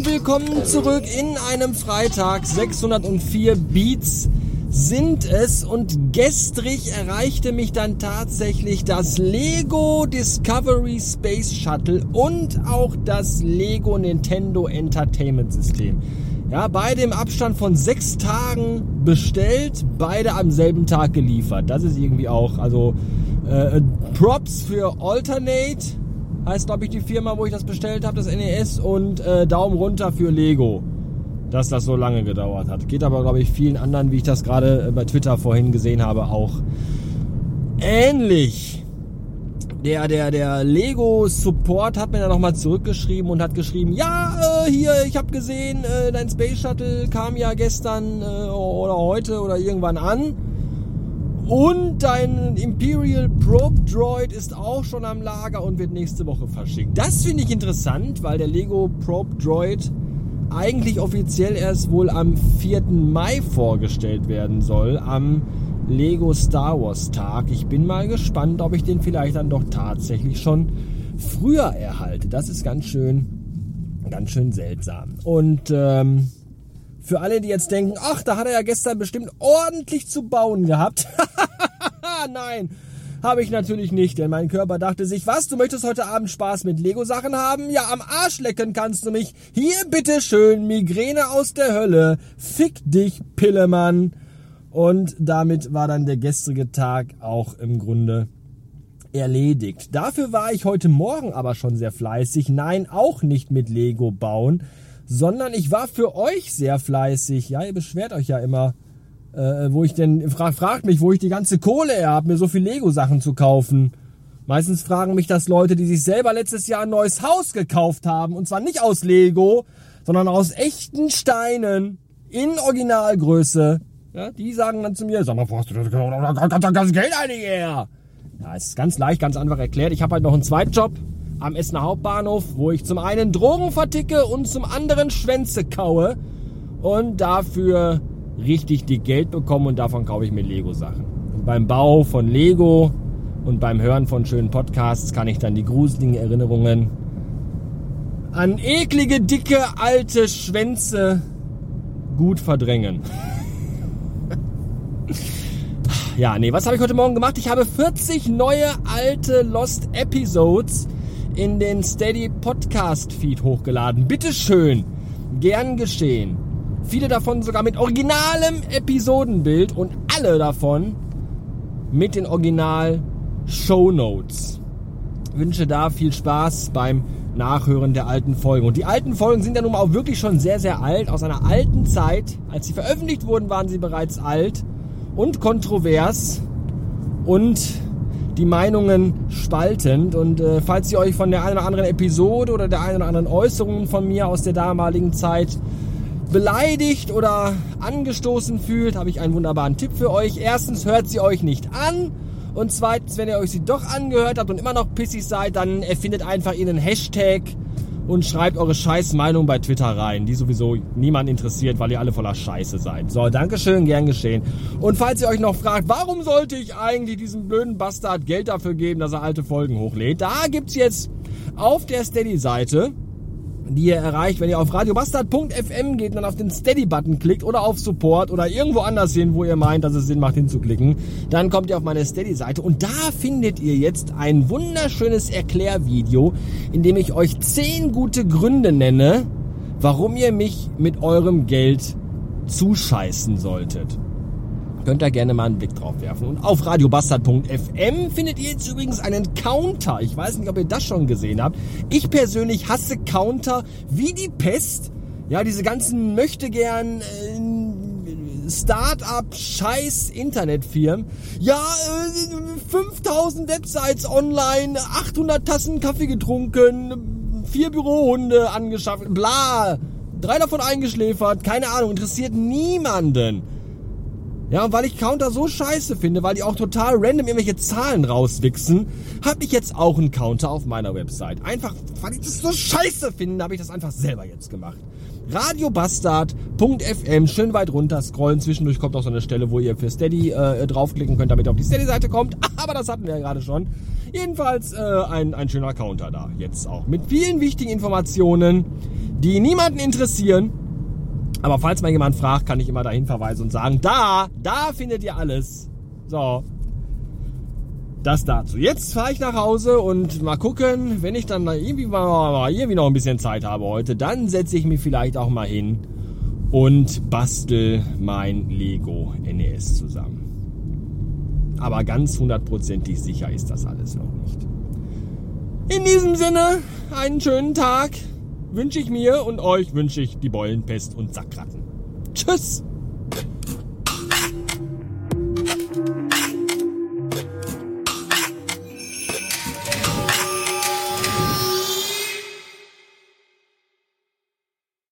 willkommen zurück in einem Freitag. 604 Beats sind es und gestrig erreichte mich dann tatsächlich das Lego Discovery Space Shuttle und auch das Lego Nintendo Entertainment System. Ja, beide im Abstand von sechs Tagen bestellt, beide am selben Tag geliefert. Das ist irgendwie auch, also äh, Props für Alternate, heißt glaube ich die Firma, wo ich das bestellt habe, das NES und äh, Daumen runter für Lego dass das so lange gedauert hat. Geht aber, glaube ich, vielen anderen, wie ich das gerade äh, bei Twitter vorhin gesehen habe, auch ähnlich. Der, der, der Lego Support hat mir dann nochmal zurückgeschrieben und hat geschrieben, ja, äh, hier, ich habe gesehen, äh, dein Space Shuttle kam ja gestern äh, oder heute oder irgendwann an. Und dein Imperial Probe Droid ist auch schon am Lager und wird nächste Woche verschickt. Das finde ich interessant, weil der Lego Probe Droid eigentlich offiziell erst wohl am 4. Mai vorgestellt werden soll, am Lego Star Wars Tag. Ich bin mal gespannt, ob ich den vielleicht dann doch tatsächlich schon früher erhalte. Das ist ganz schön, ganz schön seltsam. Und ähm, für alle, die jetzt denken, ach, da hat er ja gestern bestimmt ordentlich zu bauen gehabt. Nein, habe ich natürlich nicht, denn mein Körper dachte sich, was, du möchtest heute Abend Spaß mit Lego-Sachen haben? Ja, am Arsch lecken kannst du mich. Hier, bitteschön, Migräne aus der Hölle. Fick dich, Pillemann. Und damit war dann der gestrige Tag auch im Grunde erledigt. Dafür war ich heute Morgen aber schon sehr fleißig. Nein, auch nicht mit Lego bauen, sondern ich war für euch sehr fleißig. Ja, ihr beschwert euch ja immer äh, wo ich denn, fra fragt mich, wo ich die ganze Kohle her habe, mir so viel Lego-Sachen zu kaufen. Meistens fragen mich das Leute, die sich selber letztes Jahr ein neues Haus gekauft haben. Und zwar nicht aus Lego, sondern aus echten Steinen in Originalgröße. Ja, die sagen dann zu mir, sag mal, wo hast du das ganze Geld eigentlich her? Ja, ist ganz leicht, ganz einfach erklärt. Ich habe halt noch einen Zweitjob am Essener Hauptbahnhof, wo ich zum einen Drogen verticke und zum anderen Schwänze kaue. Und dafür richtig dick Geld bekommen und davon kaufe ich mir Lego-Sachen. Beim Bau von Lego und beim Hören von schönen Podcasts kann ich dann die gruseligen Erinnerungen an eklige, dicke, alte Schwänze gut verdrängen. ja, nee, was habe ich heute Morgen gemacht? Ich habe 40 neue alte Lost Episodes in den Steady Podcast Feed hochgeladen. Bitteschön. Gern geschehen. Viele davon sogar mit originalem Episodenbild und alle davon mit den Original Show Notes. Wünsche da viel Spaß beim Nachhören der alten Folgen. Und die alten Folgen sind ja nun mal auch wirklich schon sehr, sehr alt, aus einer alten Zeit. Als sie veröffentlicht wurden, waren sie bereits alt und kontrovers und die Meinungen spaltend. Und äh, falls ihr euch von der einen oder anderen Episode oder der einen oder anderen Äußerung von mir aus der damaligen Zeit beleidigt oder angestoßen fühlt, habe ich einen wunderbaren Tipp für euch. Erstens hört sie euch nicht an. Und zweitens, wenn ihr euch sie doch angehört habt und immer noch pissig seid, dann erfindet einfach ihren Hashtag und schreibt eure scheiß Meinung bei Twitter rein, die sowieso niemand interessiert, weil ihr alle voller Scheiße seid. So, Dankeschön, gern geschehen. Und falls ihr euch noch fragt, warum sollte ich eigentlich diesem blöden Bastard Geld dafür geben, dass er alte Folgen hochlädt, da gibt's jetzt auf der Steady-Seite die ihr erreicht, wenn ihr auf radiobastard.fm geht und dann auf den Steady-Button klickt oder auf Support oder irgendwo anders hin, wo ihr meint, dass es Sinn macht hinzuklicken, dann kommt ihr auf meine Steady-Seite und da findet ihr jetzt ein wunderschönes Erklärvideo, in dem ich euch 10 gute Gründe nenne, warum ihr mich mit eurem Geld zuscheißen solltet. Könnt ihr gerne mal einen Blick drauf werfen. Und auf radiobastard.fm findet ihr jetzt übrigens einen Counter. Ich weiß nicht, ob ihr das schon gesehen habt. Ich persönlich hasse Counter wie die Pest. Ja, diese ganzen möchte gern äh, Start-up Scheiß Internetfirmen. Ja, äh, 5000 Websites online, 800 Tassen Kaffee getrunken, vier Bürohunde angeschafft, bla. Drei davon eingeschläfert, keine Ahnung, interessiert niemanden. Ja, und weil ich Counter so scheiße finde, weil die auch total random irgendwelche Zahlen rauswichsen, habe ich jetzt auch einen Counter auf meiner Website. Einfach, weil ich das so scheiße finde, habe ich das einfach selber jetzt gemacht. radiobastard.fm, schön weit runter scrollen. Zwischendurch kommt auch so eine Stelle, wo ihr für Steady äh, draufklicken könnt, damit ihr auf die Steady-Seite kommt. Aber das hatten wir ja gerade schon. Jedenfalls äh, ein, ein schöner Counter da jetzt auch. Mit vielen wichtigen Informationen, die niemanden interessieren. Aber falls mal jemand fragt, kann ich immer dahin verweisen und sagen, da, da findet ihr alles. So. Das dazu. Jetzt fahre ich nach Hause und mal gucken, wenn ich dann irgendwie, mal, irgendwie noch ein bisschen Zeit habe heute, dann setze ich mich vielleicht auch mal hin und bastel mein Lego NES zusammen. Aber ganz hundertprozentig sicher ist das alles noch nicht. In diesem Sinne, einen schönen Tag wünsche ich mir und euch wünsche ich die Beulen, Pest und Sackratten. Tschüss!